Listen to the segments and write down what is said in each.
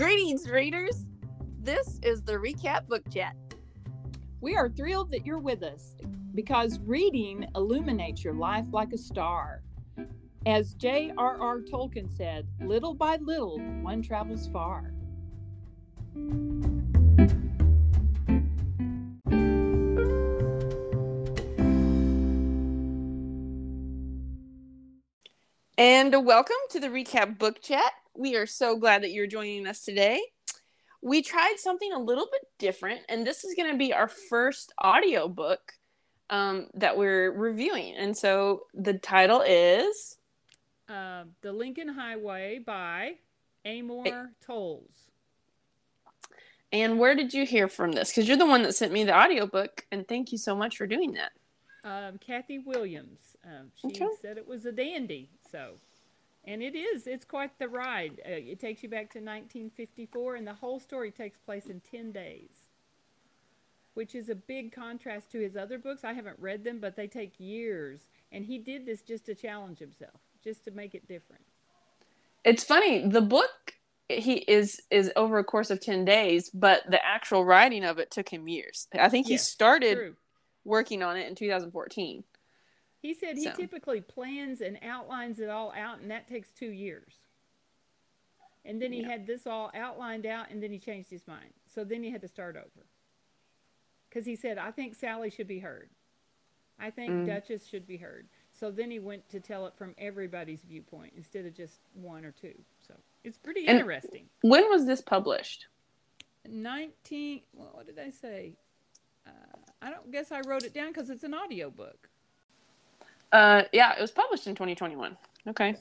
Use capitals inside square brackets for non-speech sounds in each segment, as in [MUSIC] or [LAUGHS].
Greetings, readers. This is the Recap Book Chat. We are thrilled that you're with us because reading illuminates your life like a star. As J.R.R. Tolkien said, little by little, one travels far. And welcome to the Recap Book Chat. We are so glad that you're joining us today. We tried something a little bit different, and this is going to be our first audiobook um, that we're reviewing. And so the title is Uh, the Lincoln Highway by Amor Towles. And where did you hear from this? Because you're the one that sent me the audiobook, and thank you so much for doing that. Um, Kathy Williams. Um, she Okay. said it was a dandy. So, and it is. It's quite the ride. Uh, it takes you back to 1954, and the whole story takes place in 10 days, which is a big contrast to his other books. I haven't read them, but they take years. And he did this just to challenge himself, just to make it different. It's funny. The book he is is over a course of 10 days, but the actual writing of it took him years. I think he Yes, started True. working on it in 2014. He said he So. typically plans and outlines it all out, and that takes two years. And then he Yeah. had this all outlined out, and then he changed his mind. So then he had to start over. Because he said, I think Sally should be heard. I think Mm. Duchess should be heard. So then he went to tell it from everybody's viewpoint instead of just one or two. So it's pretty And- interesting. When was this published? 19, well, what did I say? Uh, I don't guess I wrote it down because it's an audio book. Uh yeah, it was published in 2021. Okay.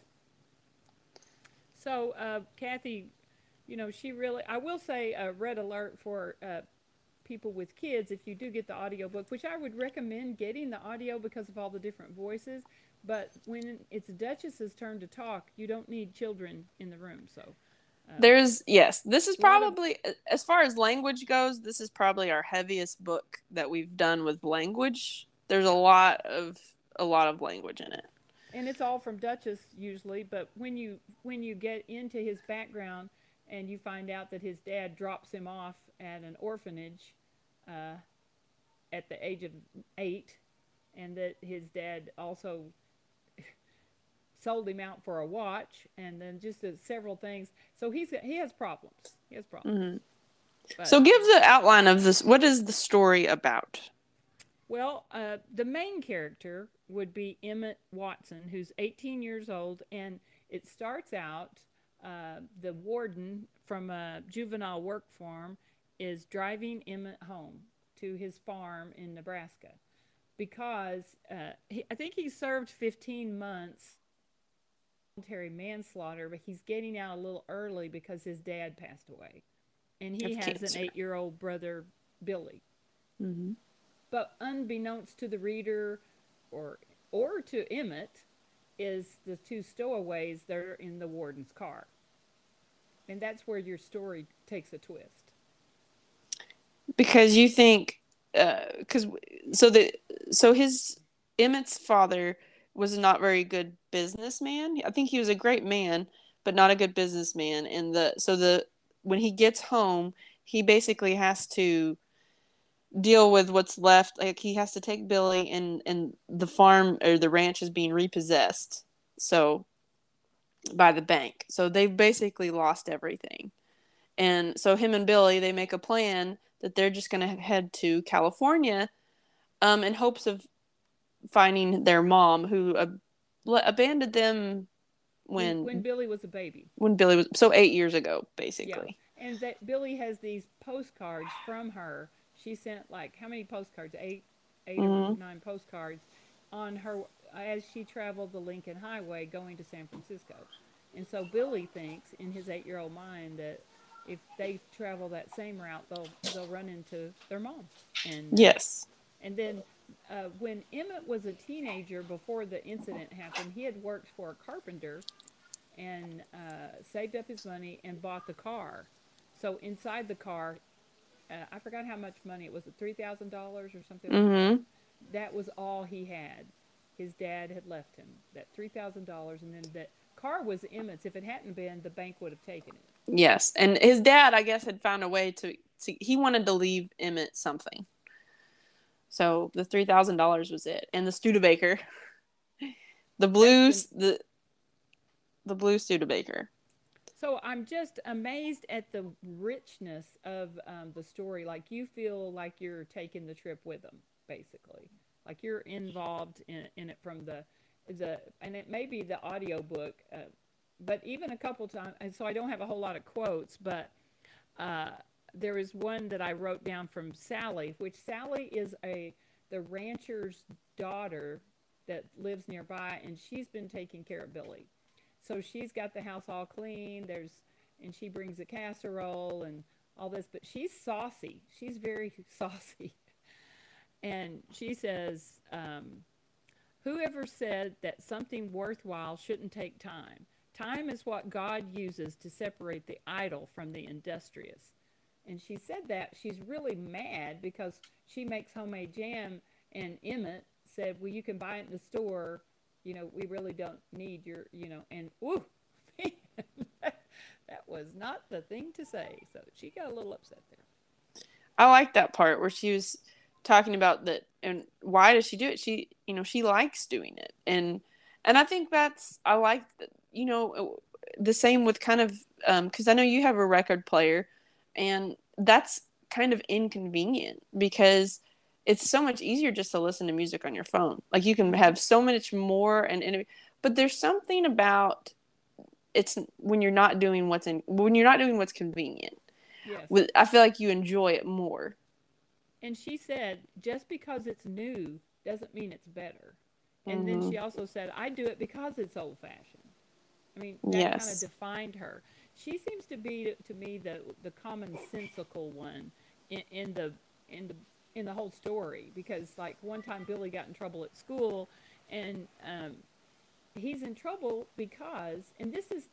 So, uh, Kathy, you know, she really, I will say, a red alert for uh, people with kids if you do get the audiobook, which I would recommend getting the audio because of all the different voices. But when it's Duchess's turn to talk, you don't need children in the room. So, uh, There's yes, this is Lot of- probably as far as language goes, this is probably our heaviest book that we've done with language. There's a lot of a lot of language in it. and it's all from Duchess usually. But when you when you get into his background and you find out that his dad drops him off at an orphanage uh, at the age of eight, and that his dad also [LAUGHS] sold him out for a watch, and then just uh, several things. So he's he has problems. He has problems. But- So give the outline of this. What is the story about? Well, uh, the main character would be Emmett Watson, who's 18 years old, and it starts out uh, the warden from a juvenile work farm is driving Emmett home to his farm in Nebraska because uh, he, I think he served 15 months voluntary manslaughter, but he's getting out a little early because his dad passed away, and he Of has cancer. an eight-year-old brother, Billy. Mm-hmm. But unbeknownst to the reader or or to Emmett is the two stowaways that are in the warden's car. And that's where your story takes a twist. Because you think, uh, because so the so his Emmett's father was not very good businessman. I think he was a great man, but not a good businessman. And the so the when he gets home, he basically has to deal with what's left. Like he has to take Billy, and and the farm or the ranch is being repossessed. So by the bank. So they've basically lost everything. And so him and Billy, they make a plan that they're just going to head to California um, in hopes of finding their mom who ab- abandoned them when, when when Billy was a baby. When Billy was so 8 years ago basically. And that Billy has these postcards from her. She sent like how many postcards? Eight, eight or Mhm. nine postcards on her as she traveled the Lincoln Highway going to San Francisco. And so Billy thinks in his eight-year-old mind that if they travel that same route, they'll they'll run into their mom. And Yes. and then uh, when Emmett was a teenager before the incident happened, he had worked for a carpenter and uh, saved up his money and bought the car. So inside the car, uh, I forgot how much money it was. It three thousand dollars or something. like that. That was all he had. his dad had left him that three thousand dollars, and then that car was Emmett's. If it hadn't been, the bank would have taken it. Yes, and his dad, I guess, had found a way to. to he wanted to leave Emmett something. So the three thousand dollars was it, and the Studebaker, [LAUGHS] the blues, the the blue Studebaker. So I'm just amazed at the richness of um, the story. Like you feel like you're taking the trip with them, basically. Like you're involved in, in it from the the and it may be the audio book, uh, but even a couple times. And so I don't have a whole lot of quotes, but uh, there is one that I wrote down from Sally, which Sally is a the rancher's daughter that lives nearby, and she's been taking care of Billy so she's got the house all clean. There's and she brings a casserole and all this, but she's saucy. She's very [LAUGHS] saucy. And she says, um, Whoever said that something worthwhile shouldn't take time? Time is what God uses to separate the idle from the industrious. And she said that she's really mad because she makes homemade jam, and Emmett said, Well, you can buy it in the store you know, we really don't need your, you know, and whoo, [LAUGHS] that was not the thing to say. So she got a little upset there. I like that part where she was talking about that and why does she do it? She, you know, she likes doing it. And, and I think that's, I like, you know, the same with kind of, um, cause I know you have a record player and that's kind of inconvenient because it's so much easier just to listen to music on your phone. Like you can have so much more and, and but there's something about it's when you're not doing what's in when you're not doing what's convenient. Yes. I feel like you enjoy it more. And she said, just because it's new doesn't mean it's better. And mm-hmm. then she also said, I do it because it's old fashioned. I mean, that yes. kind of defined her. She seems to be to me the the commonsensical one in, in the in the in the whole story because like one time Billy got in trouble at school and um, he's in trouble because and this is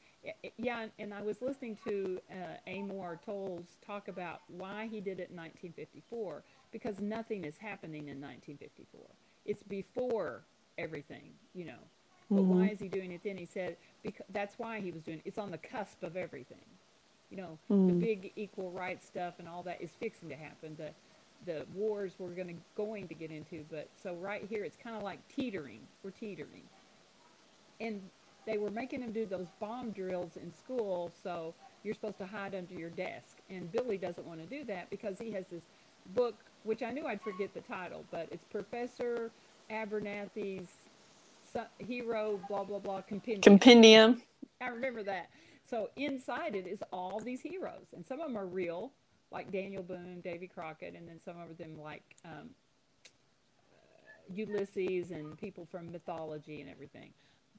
yeah and I was listening to uh, Amor Towles talk about why he did it in 1954 because nothing is happening in 1954 it's before everything you know. But mm-hmm. why is he doing it then? He said because that's why he was doing it. It's on the cusp of everything. You know mm-hmm. the big equal rights stuff and all that is fixing to happen the the wars we're going to going to get into. But so right here, it's kind of like teetering. We're teetering, and they were making him do those bomb drills in school. So you're supposed to hide under your desk, and Billy doesn't want to do that because he has this book, which I knew I'd forget the title, but it's Professor Abernathe's hero blah blah blah compendium. Compendium. I remember that. So inside it is all these heroes, and some of them are real, like Daniel Boone, Davy Crockett, and then some of them like um, Ulysses and people from mythology and everything.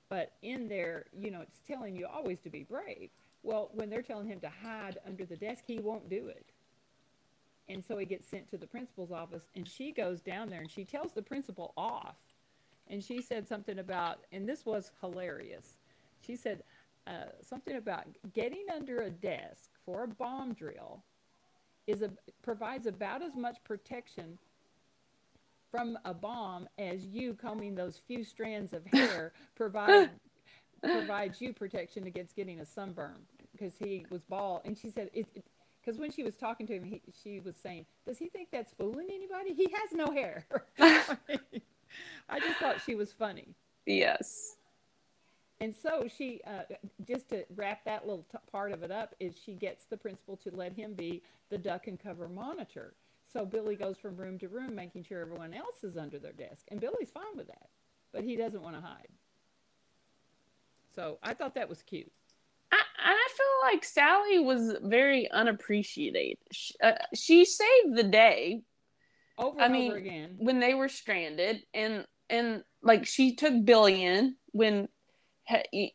But in there, you know, it's telling you always to be brave. Well, when they're telling him to hide under the desk, he won't do it. And so he gets sent to the principal's office, and she goes down there and she tells the principal off. And she said something about, and this was hilarious. She said uh, something about getting under a desk for a bomb drill is a, provides about as much protection from a bomb as you combing those few strands of hair [LAUGHS] provide provides you protection against getting a sunburn. Because he was bald. And she said it because when she was talking to him he, she was saying does he think that's fooling anybody? He has no hair. [LAUGHS] [LAUGHS] I just thought she was funny. Yes and so she, uh, just to wrap that little t- part of it up, is she gets the principal to let him be the duck and cover monitor. So Billy goes from room to room, making sure everyone else is under their desk, and Billy's fine with that, but he doesn't want to hide. So I thought that was cute. I, I feel like Sally was very unappreciated. She, uh, she saved the day. Over and I mean, over again. When they were stranded, and and like she took Billy in when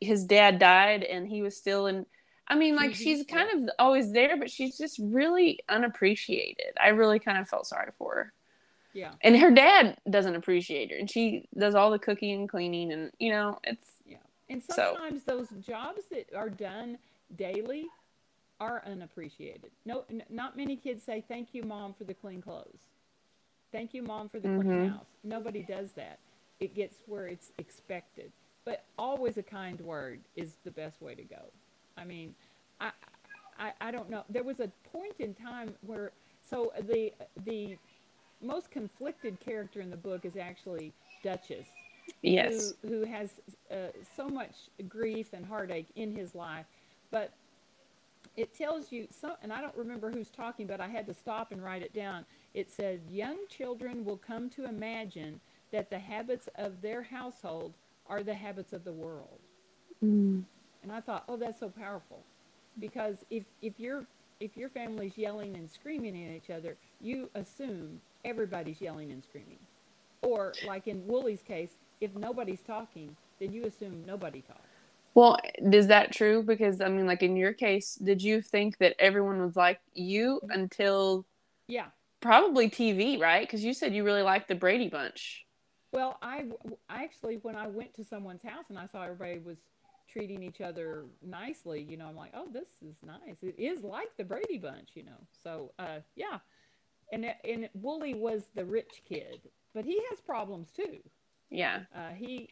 his dad died and he was still in I mean, like she's kind of always there, but she's just really unappreciated. I really kind of felt sorry for her. Yeah. And her dad doesn't appreciate her, and she does all the cooking and cleaning, and you know, it's yeah. And sometimes so. those jobs that are done daily are unappreciated. No, n- not many kids say thank you, mom, for the clean clothes. Thank you, mom, for the mm-hmm. clean house. Nobody does that it gets where it's expected. But always a kind word is the best way to go. I mean, I, I, I don't know. There was a point in time where so the the most conflicted character in the book is actually Duchess. Yes. Who, who has uh, so much grief and heartache in his life, but it tells you so and i don't remember who's talking but i had to stop and write it down it said young children will come to imagine that the habits of their household are the habits of the world Mm. and i thought oh that's so powerful because if if your if your family's yelling and screaming at each other you assume everybody's yelling and screaming or like in Woolly's case if nobody's talking then you assume nobody talks Well, is that true? Because I mean, like in your case, did you think that everyone was like you until yeah probably TV, right? Because you said you really liked the Brady Bunch. Well, I, I actually, when I went to someone's house and I saw everybody was treating each other nicely, you know, I'm like, oh, this is nice. It is like the Brady Bunch, you know. So, uh, yeah. And and Woolly was the rich kid, but he has problems too. Yeah. Uh, he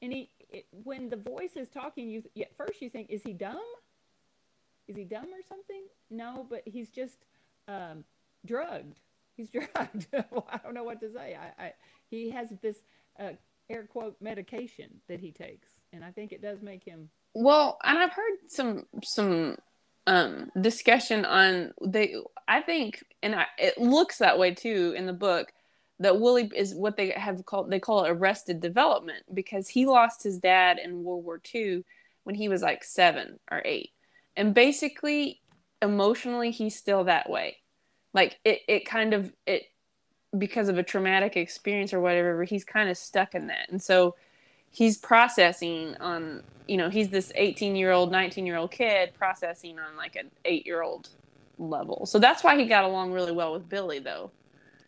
and he it, when the voice is talking, you at first you think, is he dumb? Is he dumb or something? No, but he's just um, drugged. He's [LAUGHS] drugged. well, I don't know what to say. I, I he has this uh, air quote medication that he takes, and I think it does make him. Well, and I've heard some some um discussion on they I think and I, it looks that way too in the book that Willie is what they have called they call it arrested development because he lost his dad in World War II when he was like 7 or 8. And basically emotionally he's still that way. Like it it kind of it because of a traumatic experience or whatever he's kind of stuck in that. And so he's processing on you know he's this 18 year old 19 year old kid processing on like an 8 year old level so that's why he got along really well with billy though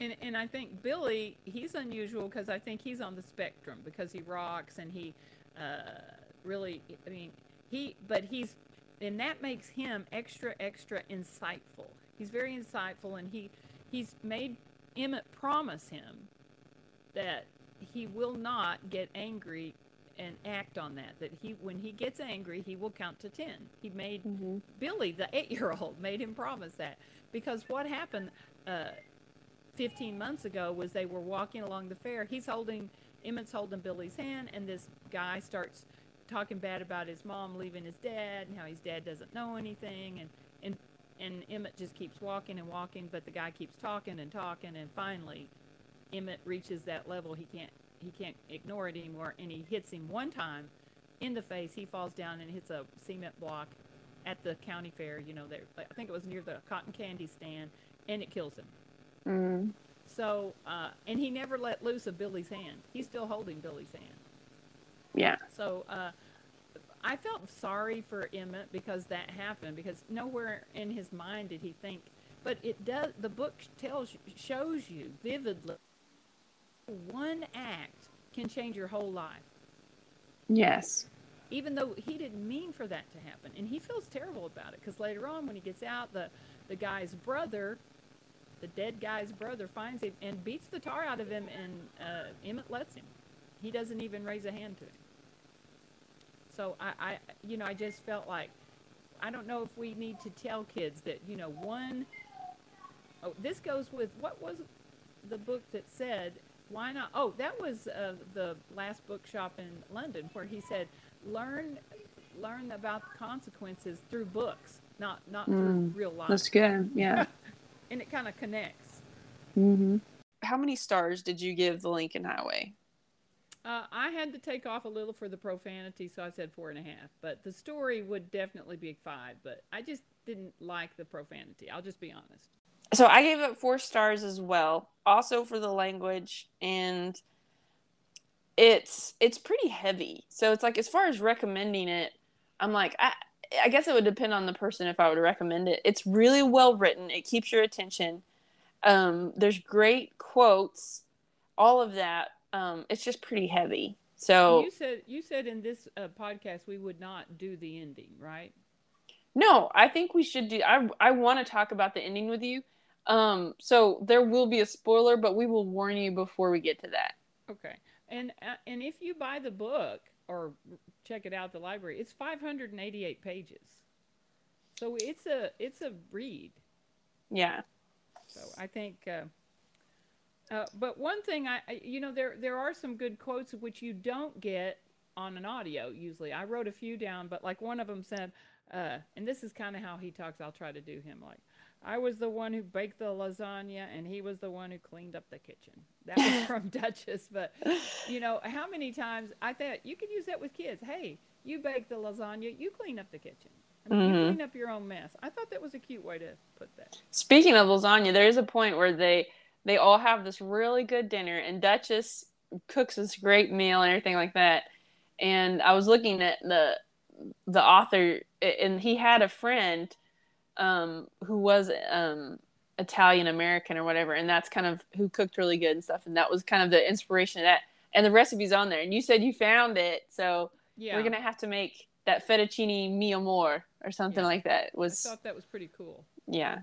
And and I think Billy he's unusual because I think he's on the spectrum because he rocks and he uh, really I mean he but he's and that makes him extra extra insightful. He's very insightful and he he's made Emmett promise him that he will not get angry and act on that. That he, when he gets angry, he will count to ten. He made Mhm. Billy, the eight-year-old, made him promise that because what happened uh, 15 months ago was they were walking along the fair. He's holding Emmett's holding Billy's hand, and this guy starts talking bad about his mom leaving his dad and how his dad doesn't know anything, and and and Emmett just keeps walking and walking, but the guy keeps talking and talking, and finally, Emmett reaches that level he can't he can't ignore it anymore, and he hits him one time in the face. He falls down and hits a cement block at the county fair. You know, there I think it was near the cotton candy stand, and it kills him. mm. So, uh, and he never let loose of Billy's hand. He's still holding Billy's hand. yeah So, uh, I felt sorry for Emmett because that happened because nowhere in his mind did he think. But it does. The book tells shows you vividly. One act can change your whole life, yes even though he didn't mean for that to happen, and he feels terrible about it because later on, when he gets out, the the guy's brother, the dead guy's brother, finds him and beats the tar out of him, and uh, Emmett lets him. He doesn't even raise a hand to him. So I, I, you know, I just felt like I don't know if we need to tell kids that you know one oh this goes with what was the book that said why not oh that was uh, the last bookshop in London where he said learn learn about the consequences through books not not through real life. That's good. Yeah. [LAUGHS] And it kind of connects. Mm-hmm. how many stars did you give the lincoln highway Uh, I had to take off a little for the profanity, so I said four and a half. But the story would definitely be five. But I just didn't like the profanity. I'll just be honest. so i gave it four stars as well also for the language and it's it's pretty heavy so it's like as far as recommending it i'm like i i guess it would depend on the person if i would recommend it it's really well written it keeps your attention um there's great quotes all of that um it's just pretty heavy so You said you said in this uh, podcast we would not do the ending, right? No, I think we should do. I I want to talk about the ending with you. Um, so there will be a spoiler, but we will warn you before we get to that. Okay. And uh, and if you buy the book or check it out at the library, it's 588 pages. So it's a it's a read. Yeah. So I think. Uh, uh, but one thing I, you know, there there are some good quotes which you don't get on an audio usually. I wrote a few down, but like one of them said, uh, and this is kind of how he talks. I'll try to do him like, I was the one who baked the lasagna, and he was the one who cleaned up the kitchen. That was [LAUGHS] from Duchess. But you know, how many times I thought you could use that with kids. Hey, you bake the lasagna, you clean up the kitchen. I mean, Mhm. You clean up your own mess. I thought that was a cute way to put that. Speaking of lasagna, there is a point where they they all have this really good dinner, and Duchess cooks this great meal and everything like that. And I was looking at the the author, and he had a friend um, who was um, Italian American or whatever, and that's kind of who cooked really good and stuff. And that was kind of the inspiration of that. And the recipe's on there. And you said you found it, so Yeah, we're gonna have to make that fettuccine meal more or something Yeah. like that. It I was thought that was pretty cool. yeah.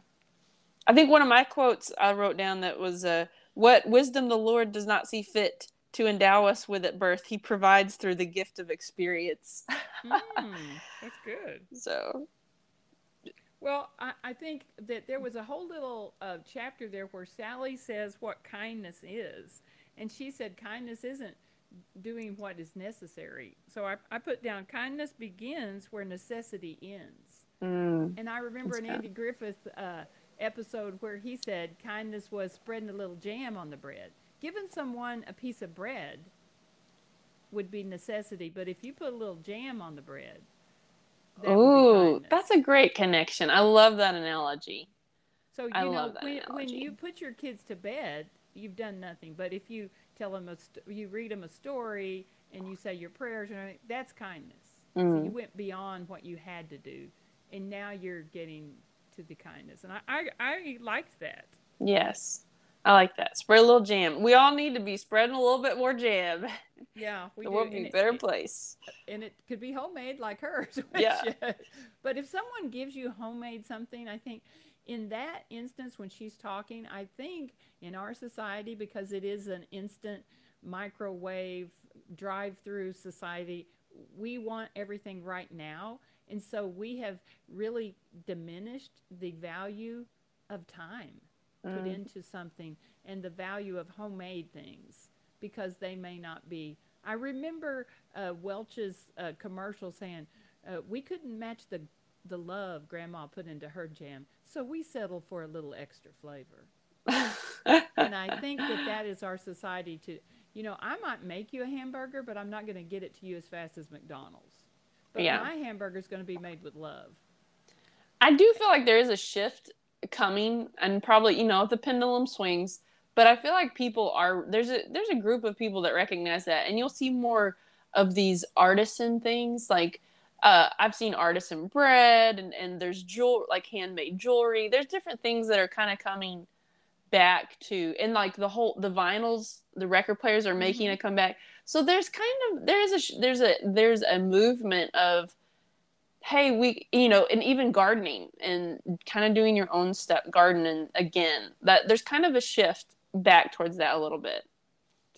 I think one of my quotes I wrote down that was uh, what wisdom the Lord does not see fit to endow us with at birth, he provides through the gift of experience. Mm, that's good. [LAUGHS] so Well, I, I think that there was a whole little uh, chapter there where Sally says what kindness is. And she said kindness isn't doing what is necessary. So I, I put down kindness begins where necessity ends. mm, And I remember an Andy Griffith uh, episode where he said kindness was spreading a little jam on the bread. Giving someone a piece of bread would be necessity, but if you put a little jam on the bread, that ooh, that's a great connection. I love that analogy. So you I know love that when, when you put your kids to bed, you've done nothing. But if you tell them a st- you read them a story and you say your prayers and that's kindness. So Mm. you went beyond what you had to do, and now you're getting to the kindness. And I I, I liked that. Yes, I like that. Spread a little jam. We all need to be spreading a little bit more jam. Yeah, we world would be a better it- place. and it could be homemade like hers. [LAUGHS] Yeah. [LAUGHS] but if someone gives you homemade something, I think in that instance when she's talking, I think in our society because it is an instant microwave drive-through society, we want everything right now, and so we have really diminished the value of time put Mm. into something and the value of homemade things because they may not be. I remember uh, Welch's uh, commercial saying, uh, "We couldn't match the the love Grandma put into her jam, so we settled for a little extra flavor." and I think that [LAUGHS] that is our society to. You know, I might make you a hamburger, but I'm not going to get it to you as fast as McDonald's. But Yeah. my hamburger is going to be made with love. I do feel like there is a shift coming, and probably you know the pendulum swings. But I feel like people are there's a there's a group of people that recognize that, and you'll see more of these artisan things. Like uh, I've seen artisan bread, and and there's jewel like handmade jewelry. There's different things that are kind of coming back to, and like the whole the vinyls, the record players are making Mhm. a comeback. So there's kind of there's a there's a there's a movement of hey we you know and even gardening and kind of doing your own step gardening again that there's kind of a shift back towards that a little bit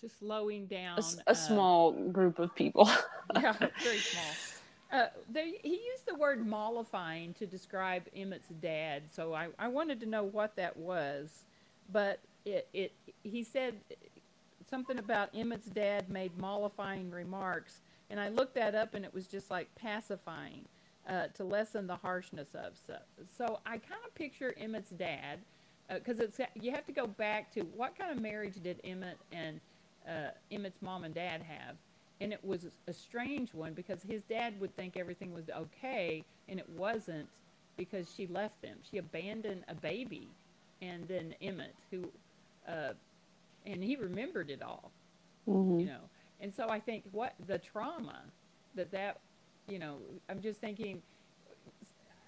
To slowing down a, s- uh, a small group of people [LAUGHS] yeah, [LAUGHS] very small. Uh, there, he used the word mollifying to describe Emmett's dad, so I, I wanted to know what that was. But it, it he said something about Emmett's dad made mollifying remarks, and I looked that up, and it was just like pacifying uh, to lessen the harshness of stuff. So I kind of picture Emmett's dad because it's you have to go back to what kind of marriage did Emmett and uh, Emmett's mom and dad have, and it was a strange one because his dad would think everything was okay, and it wasn't because she left them. She abandoned a baby, and then Emmett, who, uh, and he remembered it all, Mhm. you know. And so I think what the trauma that that, you know, I'm just thinking.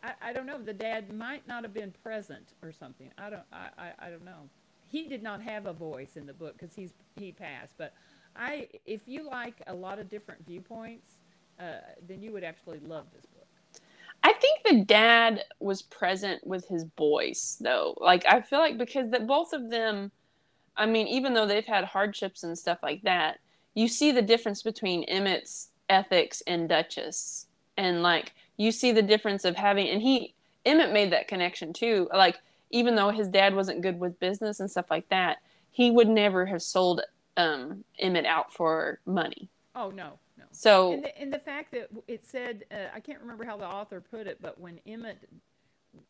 I, I don't know. The dad might not have been present or something. I don't. I, I, I don't know. He did not have a voice in the book because he's he passed. But I, if you like a lot of different viewpoints, uh, then you would actually love this book. i think the dad was present with his boys though like i feel like because that both of them i mean even though they've had hardships and stuff like that you see the difference between Emmett's ethics and Duchess, and like you see the difference of having, and he Emmett made that connection too. Like even though his dad wasn't good with business and stuff like that, he would never have sold um, Emmett out for money. Oh no, no. So and the, and the fact that it said, uh, I can't remember how the author put it, but when Emmett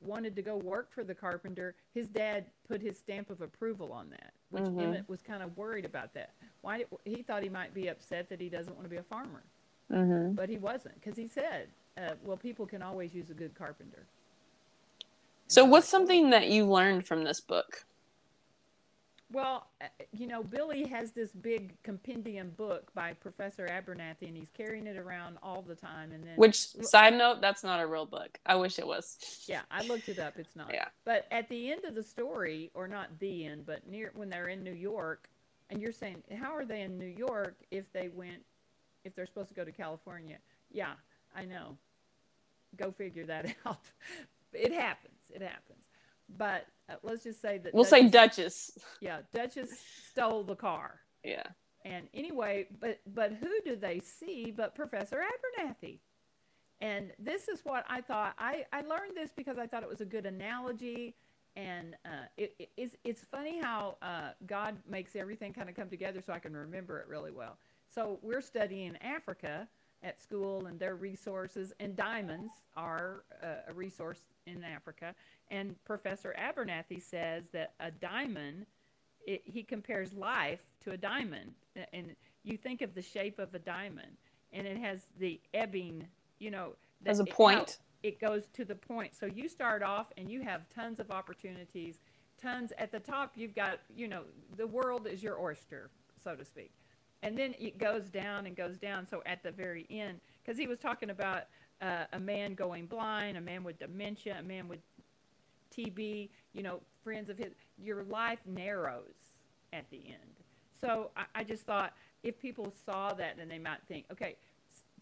wanted to go work for the carpenter, his dad put his stamp of approval on that, which Mhm. Emmett was kind of worried about that. Why did, he thought he might be upset that he doesn't want to be a farmer, mhm. but he wasn't because he said, uh, "Well, people can always use a good carpenter." so what's something that you learned from this book? Well, uh, you know, Billy has this big compendium book by Professor Abernathe, and he's carrying it around all the time. And then, Which side note, that's not a real book. I wish it was. yeah, I looked it up. It's not. Yeah. But at the end of the story, or not the end, but near when they're in New York, and you're saying, how are they in New York if they went, if they're supposed to go to California? Yeah, I know. Go figure that [LAUGHS] out. it happens. It happens. But uh, let's just say that We'll say Duchess- Duchess. yeah, Duchess stole the car. Yeah. And anyway, but but who do they see but Professor Abernathe? And this is what I thought. I, I learned this because I thought it was a good analogy. And uh, it, it- it's, it's funny how uh, God makes everything kind of come together so I can remember it really well. So we're studying Africa at school and their resources, and diamonds are uh, a resource in Africa. And Professor Abernathe says that a diamond it, he compares life to a diamond and you think of the shape of a diamond and it has the ebbing you know As a it- point. it goes to the point so you start off and you have tons of opportunities tons at the top you've got you know the world is your oyster so to speak and then it goes down and goes down so at the very end because he was talking about uh, a man going blind a man with dementia a man with TB, you know, friends of his, your life narrows at the end. So I, I just thought if people saw that, then they might think, okay,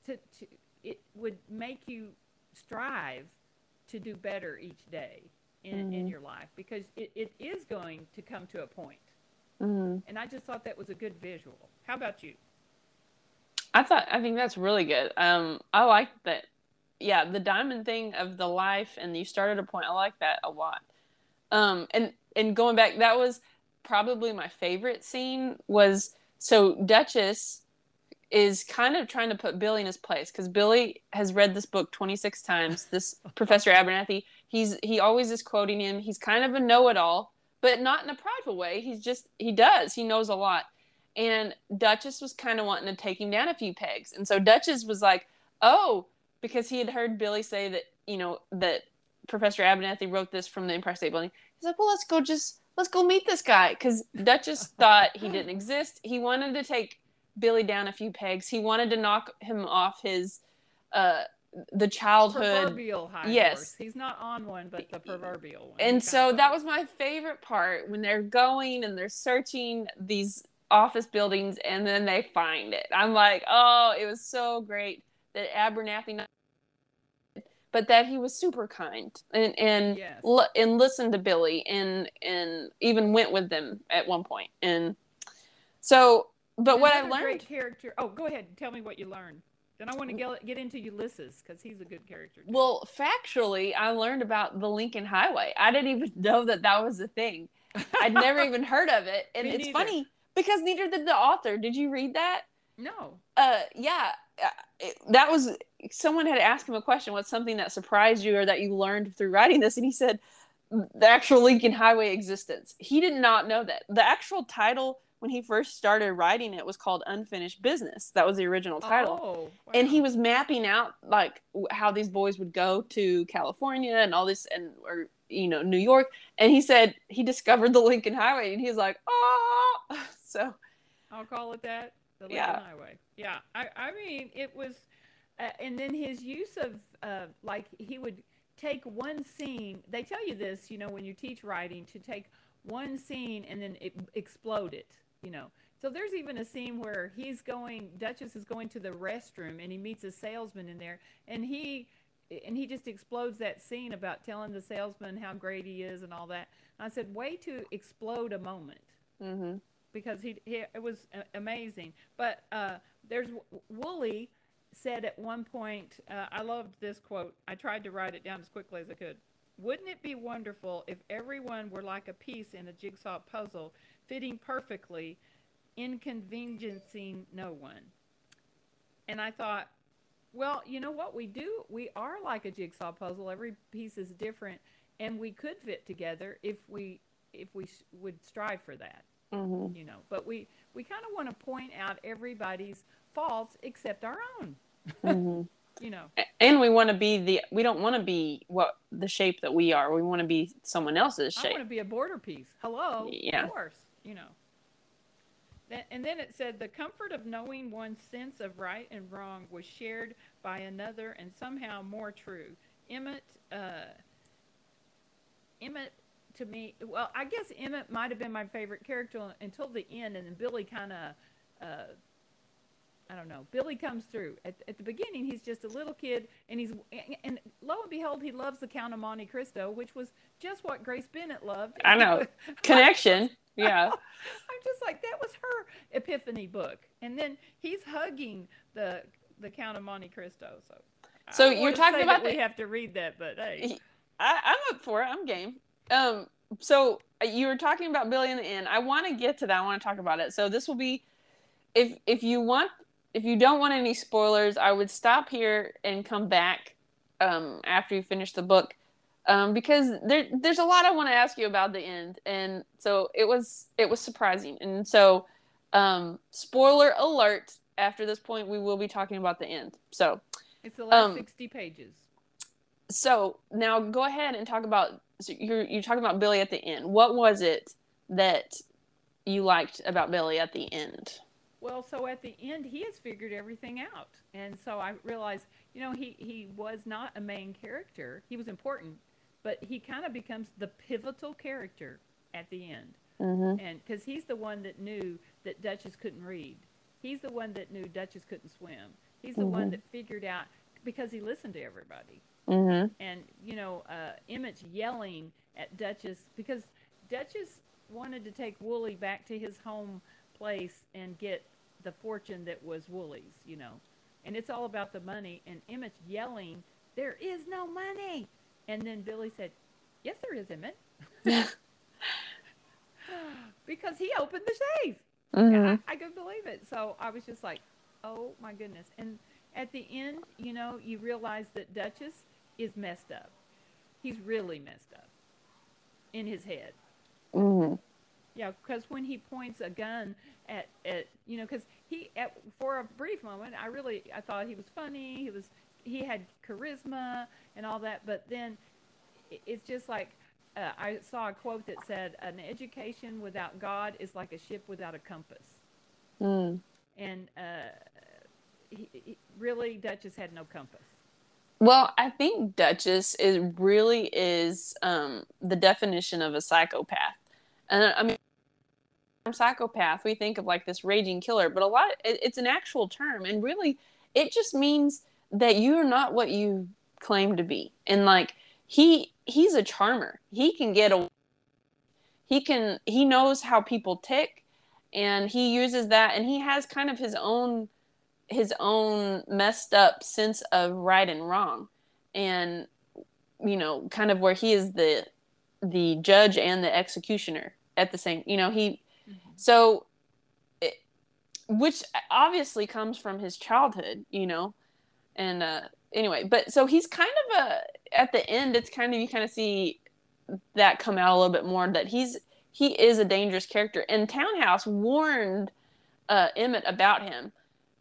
to, to, it would make you strive to do better each day in, in Mhm. your life because it, it is going to come to a point. Mhm. And I just thought that was a good visual. How about you? I thought I think that's really good. Um, I like that. Yeah, the diamond thing of the life, and you started a point. I like that a lot. Um, and and going back, that was probably my favorite scene. Was so Duchess is kind of trying to put Billy in his place because Billy has read this book 26 times. This [LAUGHS] Professor Abernathe, he's he always is quoting him. He's kind of a know-it-all, but not in a prideful way. He's just he does. He knows a lot. And Duchess was kind of wanting to take him down a few pegs. And so Duchess was like, "Oh, because he had heard Billy say that, you know, that Professor Abernathe wrote this from the Empire State Building. He's like, "Well, let's go just let's go meet this guy cuz Duchess [LAUGHS] thought he didn't exist. He wanted to take Billy down a few pegs. He wanted to knock him off his uh the childhood Proverbial high yes. horse. He's not on one, but the proverbial one. and so that was my favorite part when they're going and they're searching these office buildings and then they find it. I'm like, oh, it was so great that Abernathe, not- but that he was super kind and and Yes. li- and listened to Billy and and even went with them at one point. And so, but what I learned, Great character. Oh, go ahead. and Tell me what you learned. Then I want to get, get into Ulysses because he's a good character. too. well, factually, I learned about the Lincoln Highway. I didn't even [LAUGHS] know that that was a thing. I'd never even heard of it, [LAUGHS] and Me it's neither. funny because neither did the author. Did you read that? no. Uh, yeah, Uh, it, that was someone had asked him a question. What's something that surprised you or that you learned through writing this? And he said the actual Lincoln Highway existence. He did not know that. The actual title when he first started writing it was called Unfinished Business. That was the original title Oh, and he was mapping out like how these boys would go to California and all this and or you know New York and he said he discovered the Lincoln Highway and he's like oh [LAUGHS] so I'll call it that. The Lincoln Yeah. Highway. Yeah. I, I mean, it was, uh, and then his use of, uh, like, he would take one scene. They tell you this, you know, when you teach writing, to take one scene and then it, explode it, you know. So there's even a scene where he's going, Duchess is going to the restroom and he meets a salesman in there and he, and he just explodes that scene about telling the salesman how great he is and all that. And I said, way to explode a moment hmm because he, he it was amazing. But uh, there's Woolly said at one point, uh, I loved this quote. I tried to write it down as quickly as I could. Wouldn't it be wonderful if everyone were like a piece in a jigsaw puzzle, fitting perfectly, inconveniencing no one? And I thought, well, you know what we do? We are like a jigsaw puzzle. Every piece is different, and we could fit together if we if we would strive for that. Mm-hmm. You know, but we we kind of want to point out everybody's faults except our own. Mm-hmm. [LAUGHS] you know, and we want to be the we don't want to be what the shape that we are. We want to be someone else's shape. I want to be a border piece. Hello, yeah, of course. You know. And then it said the comfort of knowing one's sense of right and wrong was shared by another and somehow more true. Emmett, uh, Emmett to me, well, I guess Emmett might have been my favorite character until the end, and then Billy kind of, uh, I don't know. Billy comes through at, at the beginning. He's just a little kid, and he's and lo and behold, he loves the Count of Monte Cristo, which was just what Grace Bennett loved. I know [LAUGHS] connection. Yeah, [LAUGHS] I'm just like that was her epiphany book, and then he's hugging the the Count of Monte Cristo. So, so you're talking about the... we have to read that, but hey, [LAUGHS] I, I'm up for it. I'm game. Um, so uh, you were talking about Billy in the Inn. I want to get to that. I want to talk about it. So this will be, if if you want, if you don't want any spoilers, I would stop here and come back um, after you finish the book, um, because there there's a lot I want to ask you about the end, and so it was it was surprising, and so um, spoiler alert. After this point, we will be talking about the end. So it's the last um, sixty pages. So now go ahead and talk about so you're you're talking about Billy at the end. What was it that you liked about Billy at the end? Well, so at the end, he has figured everything out, and so I realized, you know, he he was not a main character. He was important, but he kind of becomes the pivotal character at the end, mm-hmm. and because he's the one that knew that Duchess couldn't read, he's the one that knew Duchess couldn't swim. He's the mm-hmm. one that figured out because he listened to everybody. Mm-hmm. And you know, uh, Emmett yelling at Duchess because Duchess wanted to take Woolly back to his home place and get the fortune that was Woolly's, you know. And it's all about the money. And Emmett yelling, "There is no money!" And then Billy said, "Yes, there is, Emmett." [LAUGHS] because he opened the safe. Mm-hmm. I, I couldn't believe it. So I was just like, "Oh my goodness!" And at the end, you know, you realize that Duchess is messed up. He's really messed up in his head. Mm-hmm. Yeah, because when he points a gun at, at you know, because he at, for a brief moment, I really I thought he was funny. He was he had charisma and all that, but then it's just like uh, I saw a quote that said, "An education without God is like a ship without a compass." Mm. And uh, he, he, really, Duchess had no compass. Well, I think Duchess is really is um, the definition of a psychopath, and I mean, psychopath we think of like this raging killer, but a lot it, it's an actual term, and really, it just means that you're not what you claim to be, and like he he's a charmer. He can get a he can he knows how people tick, and he uses that, and he has kind of his own his own messed up sense of right and wrong. And you know kind of where he is the the judge and the executioner at the same you know he mm-hmm. so it, which obviously comes from his childhood you know? And uh anyway but so he's kind of a at the end it's kind of you kind of see that come out a little bit more that he's he is a dangerous character. And townhouse warned uh emmett about him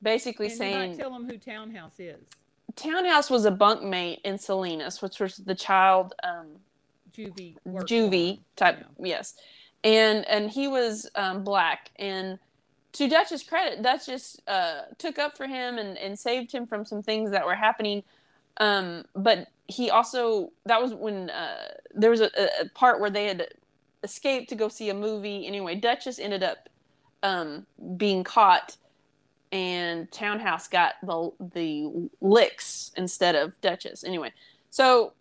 basically and saying tell them who Townhouse is. Townhouse was a bunkmate in Salinas, which was the child um, juvie juvie type. Yeah. Yes, and and he was um, black. And to Dutch's credit, Duchess uh, took up for him and and saved him from some things that were happening. Um, but he also that was when uh, there was a, a, part where they had escaped to go see a movie. Anyway, Duchess ended up um, being caught and Townhouse got the the licks instead of Duchess. Anyway, so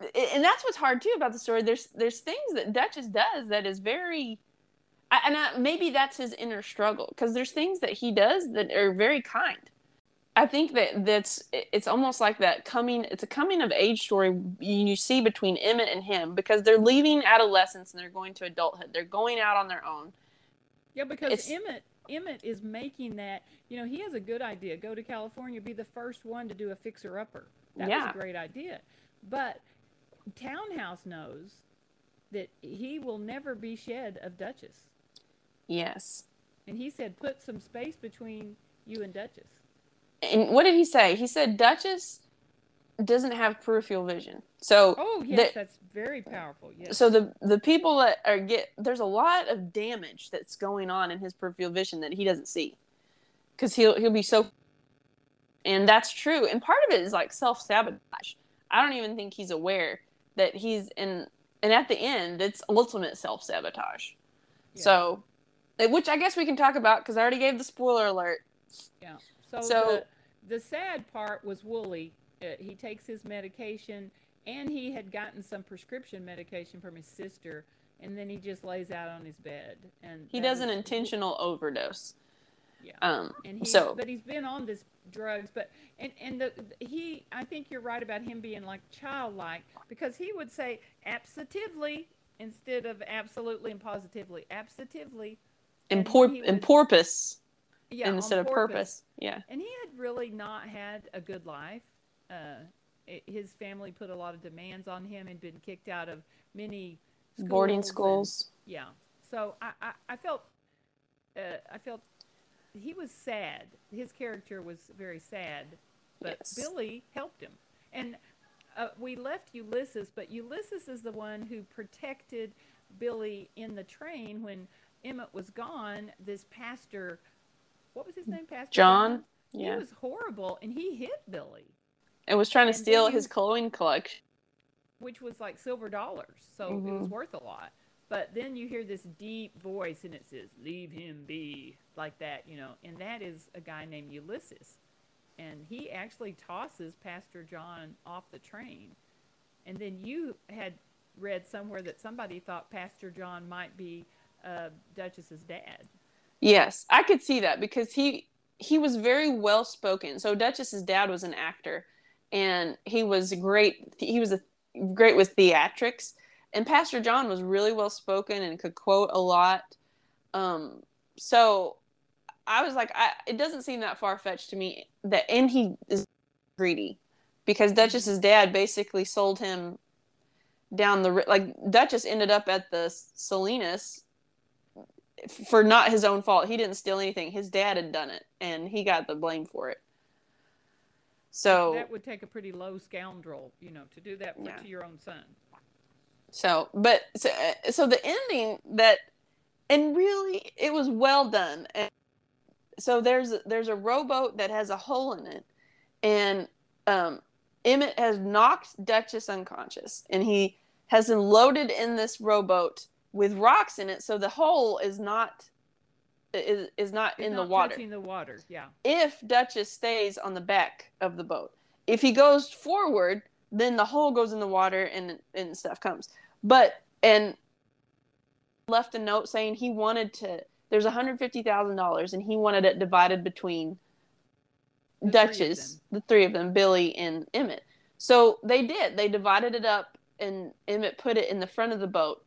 and that's what's hard too about the story. There's there's things that Duchess does that is very and I, maybe that's his inner struggle because there's things that he does that are very kind. I think that that's it's almost like that coming. It's a coming of age story you see between Emmett and him because they're leaving adolescence and they're going to adulthood. They're going out on their own. Yeah, because it's, Emmett Emmett is making that. You know, he has a good idea. Go to California, be the first one to do a fixer upper. That yeah. was a great idea. But Townhouse knows that he will never be shed of Duchess. Yes. And he said, put some space between you and Duchess. And what did he say? He said Duchess doesn't have peripheral vision. So Oh yes, the, that's very powerful. Yes. So the the people that are get there's a lot of damage that's going on in his peripheral vision that he doesn't see. Cuz he'll he'll be so and that's true. And part of it is like self-sabotage. I don't even think he's aware that he's in and at the end it's ultimate self-sabotage. Yeah. So eh, which I guess we can talk about because I already gave the spoiler alert. Yeah. So, so the, the sad part was Woolly. Uh, he takes his medication, and he had gotten some prescription medication from his sister, and then he just lays out on his bed. And he does an intentional overdose. Yeah. Um. And he, so, but he's been on this drugs, but and and the he. I think you're right about him being like childlike because he would say absolutely instead of absolutely and positively. Absentively and por- in porpoise yeah, instead of purpose. Yeah. And he had really not had a good life. Uh, his family put a lot of demands on him and been kicked out of many schools boarding schools. And, yeah. So I, I, I felt uh, I felt he was sad. His character was very sad, but yes. Billy helped him. And uh, we left Ulysses, but Ulysses is the one who protected Billy in the train when Emmett was gone, this pastor, what was his name? Pastor John. John? Yeah. He was horrible, and he hit Billy. And was trying to and steal his coin collection, which was like silver dollars, so mm-hmm. it was mm-hmm. worth a lot. But then you hear this deep voice, and it says, "Leave him be," like that, you know. And that is a guy named Ulysses, and he actually tosses Pastor John off the train. And then you had read somewhere that somebody thought Pastor John might be uh, Duchess's dad. Yes, I could see that because he he was very well spoken. So Duchess's dad was an actor, and he was great. He was a, great with theatrics, and Pastor John was really well spoken and could quote a lot. Um, so I was like, I, it doesn't seem that far fetched to me that, and he is greedy because Duchess's dad basically sold him down the like Duchess ended up at the Salinas for not his own fault. He didn't steal anything. His dad had done it, and he got the blame for it. So that would take a pretty low scoundrel, you know, to do that for, yeah. to your own son. So, but so, so the ending that, and really, it was well done. And so there's there's a rowboat that has a hole in it, and um, Emmett has knocked Duchess unconscious, and he has them loaded in this rowboat with rocks in it, so the hole is not is is not in not the water. Touching the water, yeah. If Duchess stays on the back of the boat, if he goes forward, then the hole goes in the water and and stuff comes. But and left a note saying he wanted to. There's hundred fifty thousand dollars, and he wanted it divided between the Duchess, three the three of them, Billy and Emmett. So they did. They divided it up, and Emmett put it in the front of the boat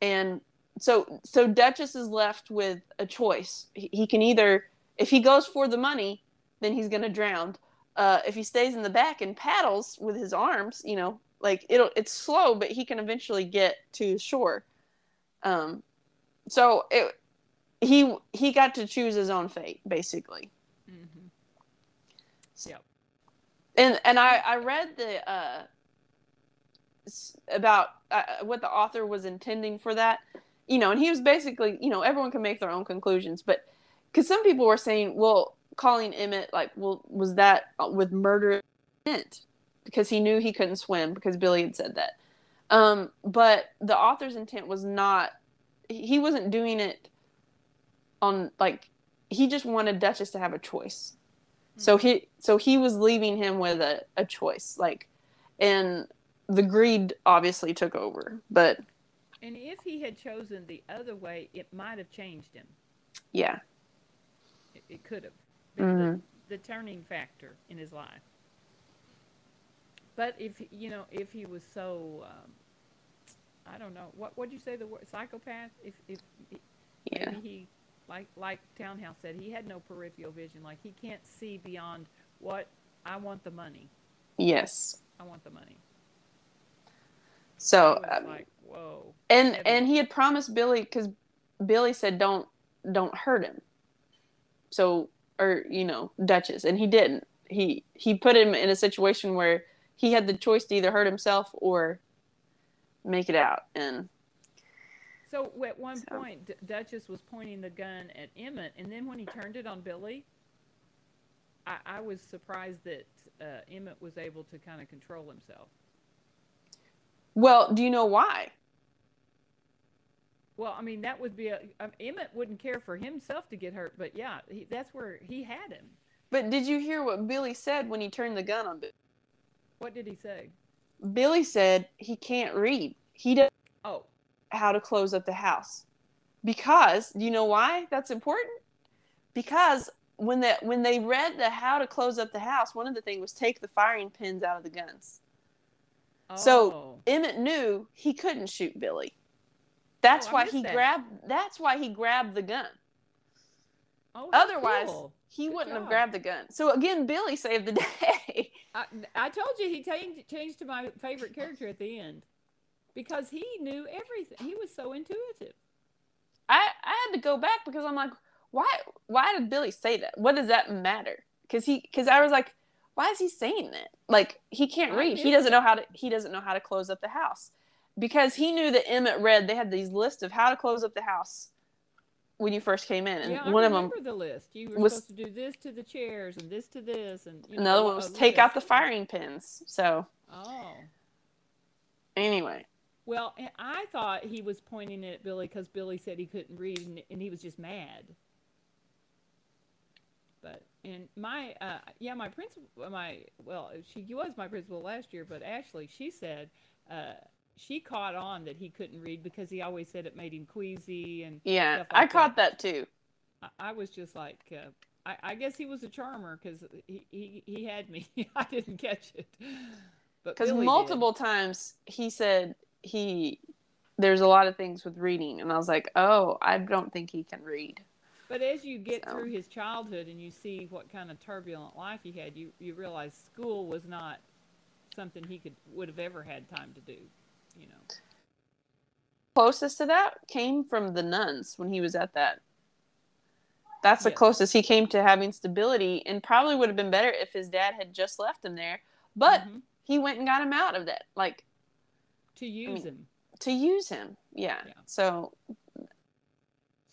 and so so Duchess is left with a choice. He, he can either if he goes for the money, then he's gonna drown. Uh, if he stays in the back and paddles with his arms, you know, like it'll it's slow, but he can eventually get to shore. Um, so it he he got to choose his own fate, basically. Mm-hmm. Yep. And and I I read the uh about uh, what the author was intending for that you know and he was basically you know everyone can make their own conclusions but because some people were saying well calling emmett like well was that with murder intent? Because he knew he couldn't swim because billy had said that. Um, but the author's intent was not he wasn't doing it on like he just wanted duchess to have a choice. Mm-hmm. so he so he was leaving him with a, a choice like and the greed obviously took over, but And if he had chosen the other way, it might have changed him. Yeah. It, it could have. Mhm. the, the turning factor in his life. But if you know, if he was so, um, I don't know, what would you say the word psychopath? If if Yeah. maybe he, like like Townhouse said, he had no peripheral vision. Like he can't see beyond what I want the money. Yes. I want the money. So um, like whoa. and and he had promised Billy because Billy said don't don't hurt him. So or you know Duchess, and he didn't. He he put him in a situation where he had the choice to either hurt himself or make it out. And So at one So- point, D- Duchess was pointing the gun at Emmett, and then when he turned it on Billy, I, I was surprised that uh, Emmett was able to kind of control himself. Well, do you know why? Well, I mean, that would be a um, Emmett wouldn't care for himself to get hurt, but yeah, he, that's where he had him. But did you hear what Billy said when he turned the gun on Billy? What did he say? Billy said he can't read. He doesn't Oh, know how to close up the house. Because, do you know why that's important? Because when the when they read the how to close up the house, one of the things was take the firing pins out of the guns. So- oh, Emmett knew he couldn't shoot Billy. That's Oh, why he that. grabbed that's why he grabbed the gun. oh, Otherwise, cool. he Good wouldn't have grabbed the gun. So again, Billy saved the [LAUGHS] day. I, I told you he changed changed to my favorite character at the end because he knew everything. He was so intuitive. I I had to go back because I'm like, why why did Billy say that? What does that matter? Because he because I was like, why is he saying that? Like he can't read. He doesn't know how to he doesn't know how to close up the house. Because he knew that Emmett read they had these lists of how to close up the house when you first came in, and yeah, one I of them remember the list. You were was- supposed to do this to the chairs and this to this, and you know, another one was take out the firing pins. So Oh, anyway, well, I thought he was pointing it at Billy because Billy said he couldn't read, and, and he was just mad. And my uh, yeah, my principal, my well, she was my principal last year, but Ashley, she said. Uh, she caught on that he couldn't read because he always said it made him queasy and yeah, Stuff I caught that too. I, I was just like, uh, I, I guess he was a charmer because he, he, he had me. [LAUGHS] I didn't catch it. But Because Billy did. multiple times he said he there's a lot of things with reading, and I was like, oh, I don't think he can read. But as you get So. through his childhood and you see what kind of turbulent life he had, you, you realize school was not something he could would have ever had time to do. You know. closest to that came from the nuns when he was at that. That's the closest he came to having stability, and probably would have been better if his dad had just left him there. But Mhm. he went and got him out of that, like to use mean, him. to use him. Yeah. Yeah. So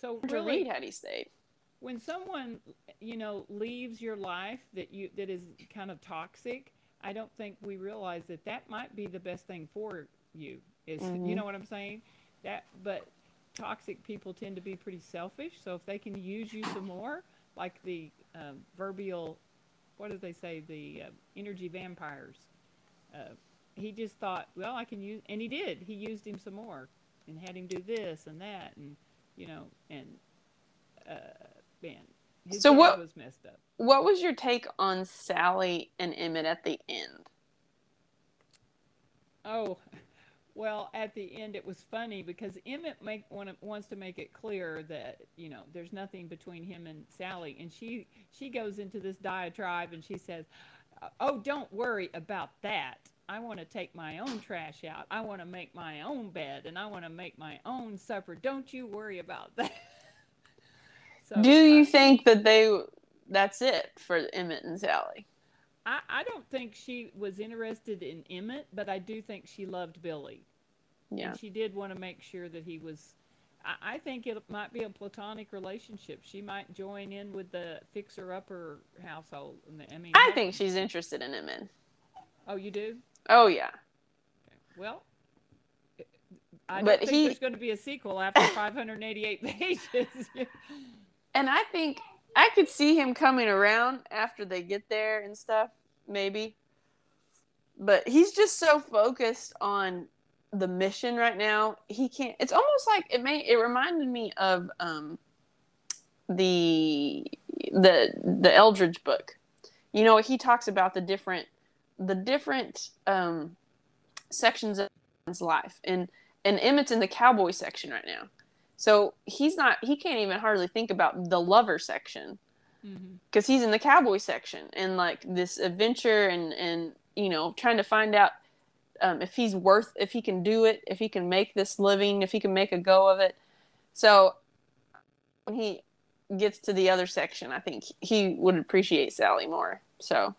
So to really, read had he stayed. when someone you know leaves your life that you that is kind of toxic i don't think we realize that that might be the best thing for you is you Mhm. know what i'm saying? That but toxic people tend to be pretty selfish. So if they can use you some more like the um, verbial what do they say? The uh, energy vampires. Uh, he just thought well i can use and he did. He used him some more and had him do this and that and you know and uh, man So what- was messed up What was your take on Sally and Emmett at the end? Oh, well, at the end it was funny because Emmett make wants to make it clear that you know there's nothing between him and Sally, and she she goes into this diatribe and she says, "Oh, don't worry about that. I want to take my own trash out. I want to make my own bed, and I want to make my own supper. Don't you worry about that." [LAUGHS] so, Do you uh, think that they that's it for Emmett and Sally? I, I don't think she was interested in Emmett, but I do think she loved Billy. Yeah. And she did want to make sure that he was. I, I think it might be a platonic relationship. She might join in with the fixer upper household. And the- I mean, I think she's interested in Emmett. Oh, you do? Oh yeah. Okay. Well, I don't But think he- there's going to be a sequel after 588 [LAUGHS] pages. And I think I could see him coming around after they get there and stuff, maybe. But he's just so focused on the mission right now. He can't. It's almost like it may. It reminded me of um, the the the Eldredge book. You know, he talks about the different the different um, sections of his life, and and Emmett's in the cowboy section right now. So he's not. He can't even hardly think about the lover section because mm-hmm. he's in the cowboy section and like this adventure and and you know trying to find out um, if he's worth if he can do it if he can make this living if he can make a go of it so when he gets to the other section i think he would appreciate sally more so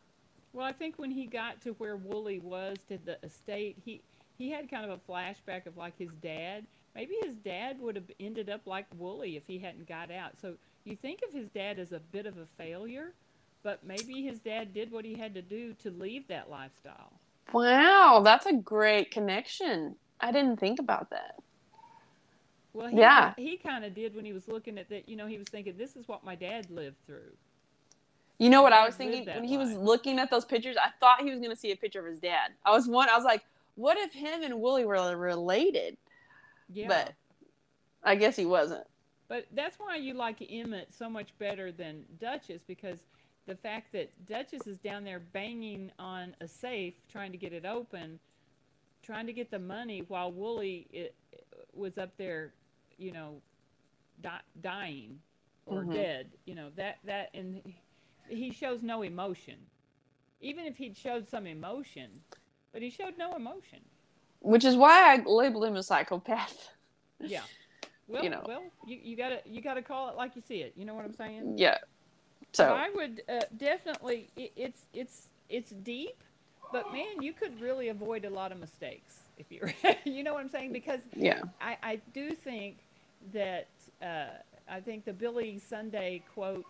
well i think when he got to where woolly was to the estate he he had kind of a flashback of like his dad maybe his dad would have ended up like woolly if he hadn't got out so you think of his dad as a bit of a failure but maybe his dad did what he had to do to leave that lifestyle Wow, that's a great connection. I didn't think about that. Well, he, yeah, he kind of did when he was looking at that. You know, he was thinking, "This is what my dad lived through." You know what I was thinking when he was looking at those pictures? I thought he was going to see a picture of his dad. I was one. I was like, "What if him and Willie were related?" Yeah, but I guess he wasn't. But that's why you like Emmett so much better than Duchess because the fact that Duchess is down there banging on a safe, trying to get it open, trying to get the money, while Woolly it, was up there, you know, di- dying or mm-hmm. dead. You know that that and he shows no emotion. Even if he'd showed some emotion, but he showed no emotion. Which is why I labeled him a psychopath. Yeah. [LAUGHS] Well, you know. well, you, you gotta you gotta call it like you see it. You know what I'm saying? Yeah. So I would uh, definitely. It, it's it's it's deep, but man, you could really avoid a lot of mistakes if you [LAUGHS] you know what I'm saying because yeah, I I do think that uh, I think the Billy Sunday quote.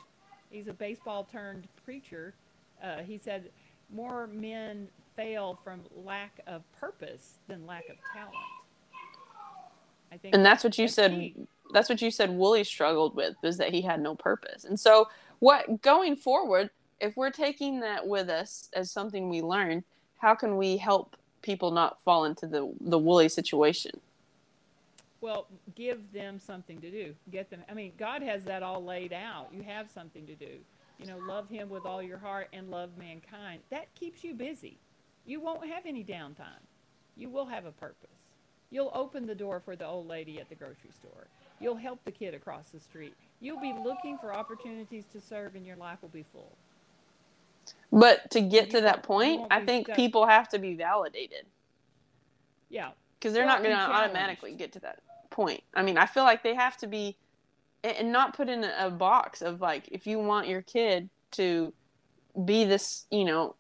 He's a baseball turned preacher. Uh, he said, "More men fail from lack of purpose than lack of talent." I think, and that's what you that's said. Key. That's what you said. Woolly struggled with was that he had no purpose, and so what going forward if we're taking that with us as something we learned how can we help people not fall into the the woolly situation well give them something to do. Get them i mean god has that all laid out. You have something to do. You know love him with all your heart and love mankind. That keeps you busy. You won't have any downtime. You will have a purpose. You'll open the door for the old lady at the grocery store. You'll help the kid across the street. You'll be looking for opportunities to serve, and your life will be full. But to get to that point, I think stuck. people have to be validated. Yeah. Because they're well, not going to automatically get to that point. I mean, I feel like they have to be, and not put in a box of like, if you want your kid to be this, you know,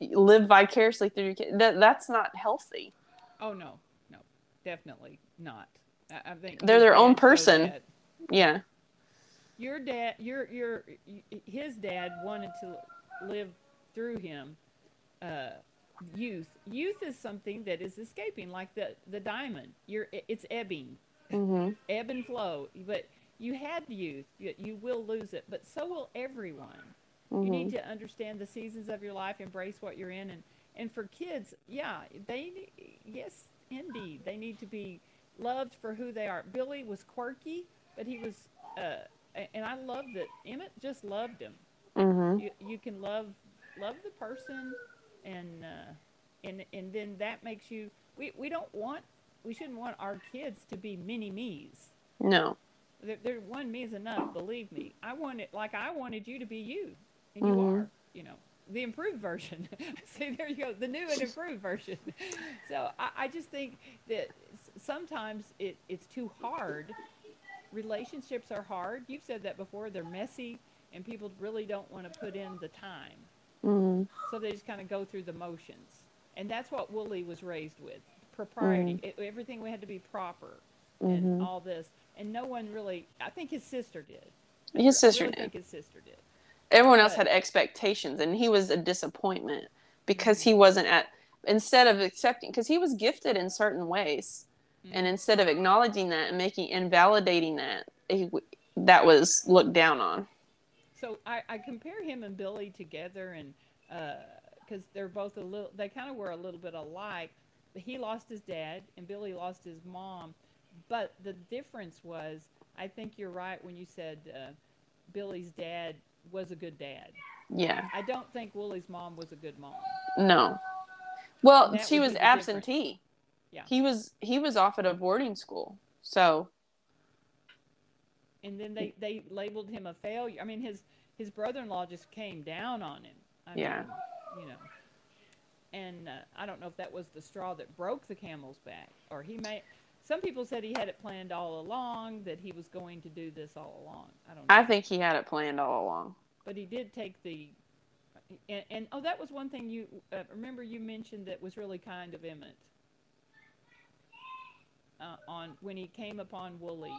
live vicariously through your kid, that, that's not healthy. Oh, no. No. Definitely not. I, I think they're their own person. Yeah your dad, your your his dad wanted to live through him uh, youth. Youth is something that is escaping, like the the diamond. You're it's ebbing, mm-hmm. ebb and flow. But you had youth, you, you will lose it, but so will everyone. Mm-hmm. You need mm-hmm. to understand the seasons of your life, embrace what you're in, and and for kids, yeah, they yes, indeed, they need to be loved for who they are. Billy was quirky, but he was. Uh, and I love that Emmett just loved him. Mm-hmm. You, you can love love the person, and uh, and and then that makes you. We, we don't want we shouldn't want our kids to be mini me's. No. There, there one me is enough. Believe me. I want it like I wanted you to be you, and you mm-hmm. are. You know the improved version. [LAUGHS] See, there you go, the new and improved version. [LAUGHS] So I, I just think that sometimes it, it's too hard relationships are hard. You've said that before. They're messy, and people really don't want to put in the time. Mm-hmm. So they just kind of go through the motions. And that's what Woolly was raised with propriety. Mm-hmm. It, everything we had to be proper and mm-hmm. all this. And no one really, I think his sister did. His sister really did. think his sister did. Everyone else had expectations, and he was a disappointment because he wasn't at, instead of accepting, because he was gifted in certain ways and instead of acknowledging that and making invalidating that, he, that was looked down on. So I, I compare him and Billy together, and because uh, they're both a little, they kind of were a little bit alike. he lost his dad and Billy lost his mom. But the difference was, I think you're right when you said uh, Billy's dad was a good dad. Yeah. I don't think Woolly's mom was a good mom. No. Well, she was be the difference. absentee. Yeah. He was he was off at a boarding school. So And then they, they labeled him a failure. I mean, his his brother-in-law just came down on him. I Yeah. Mean, you know. And uh, I don't know if that was the straw that broke the camel's back, or he may. Some people said he had it planned all along, that he was going to do this all along. I don't know. I think he had it planned all along. but he did take the and, and oh that was one thing you uh, remember you mentioned that was really kind of emmett uh, on when he came upon woolly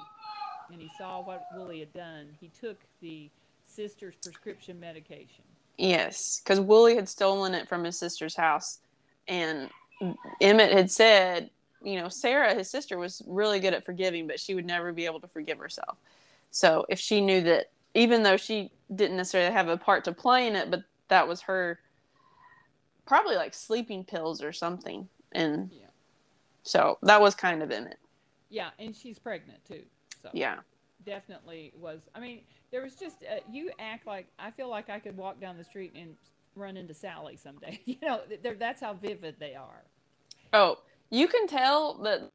and he saw what woolly had done he took the sister's prescription medication Yes, because Woolly had stolen it from his sister's house, and Emmett had said, you know, Sarah, his sister, was really good at forgiving, but she would never be able to forgive herself. So if she knew that, even though she didn't necessarily have a part to play in it, but that was her, probably like sleeping pills or something, and Yeah. so that was kind of Emmett. yeah and she's pregnant too so Yeah, definitely was. I mean there was just uh, you act like i feel like i could walk down the street and run into sally someday. [LAUGHS] You know that's how vivid they are. Oh, you can tell that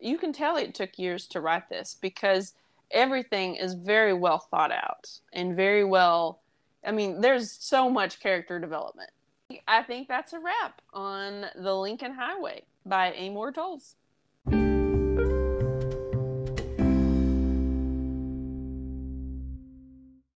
you can tell it took years to write this because everything is very well thought out and very well I mean, there's so much character development. I think that's a wrap on The Lincoln Highway by Amor Towles.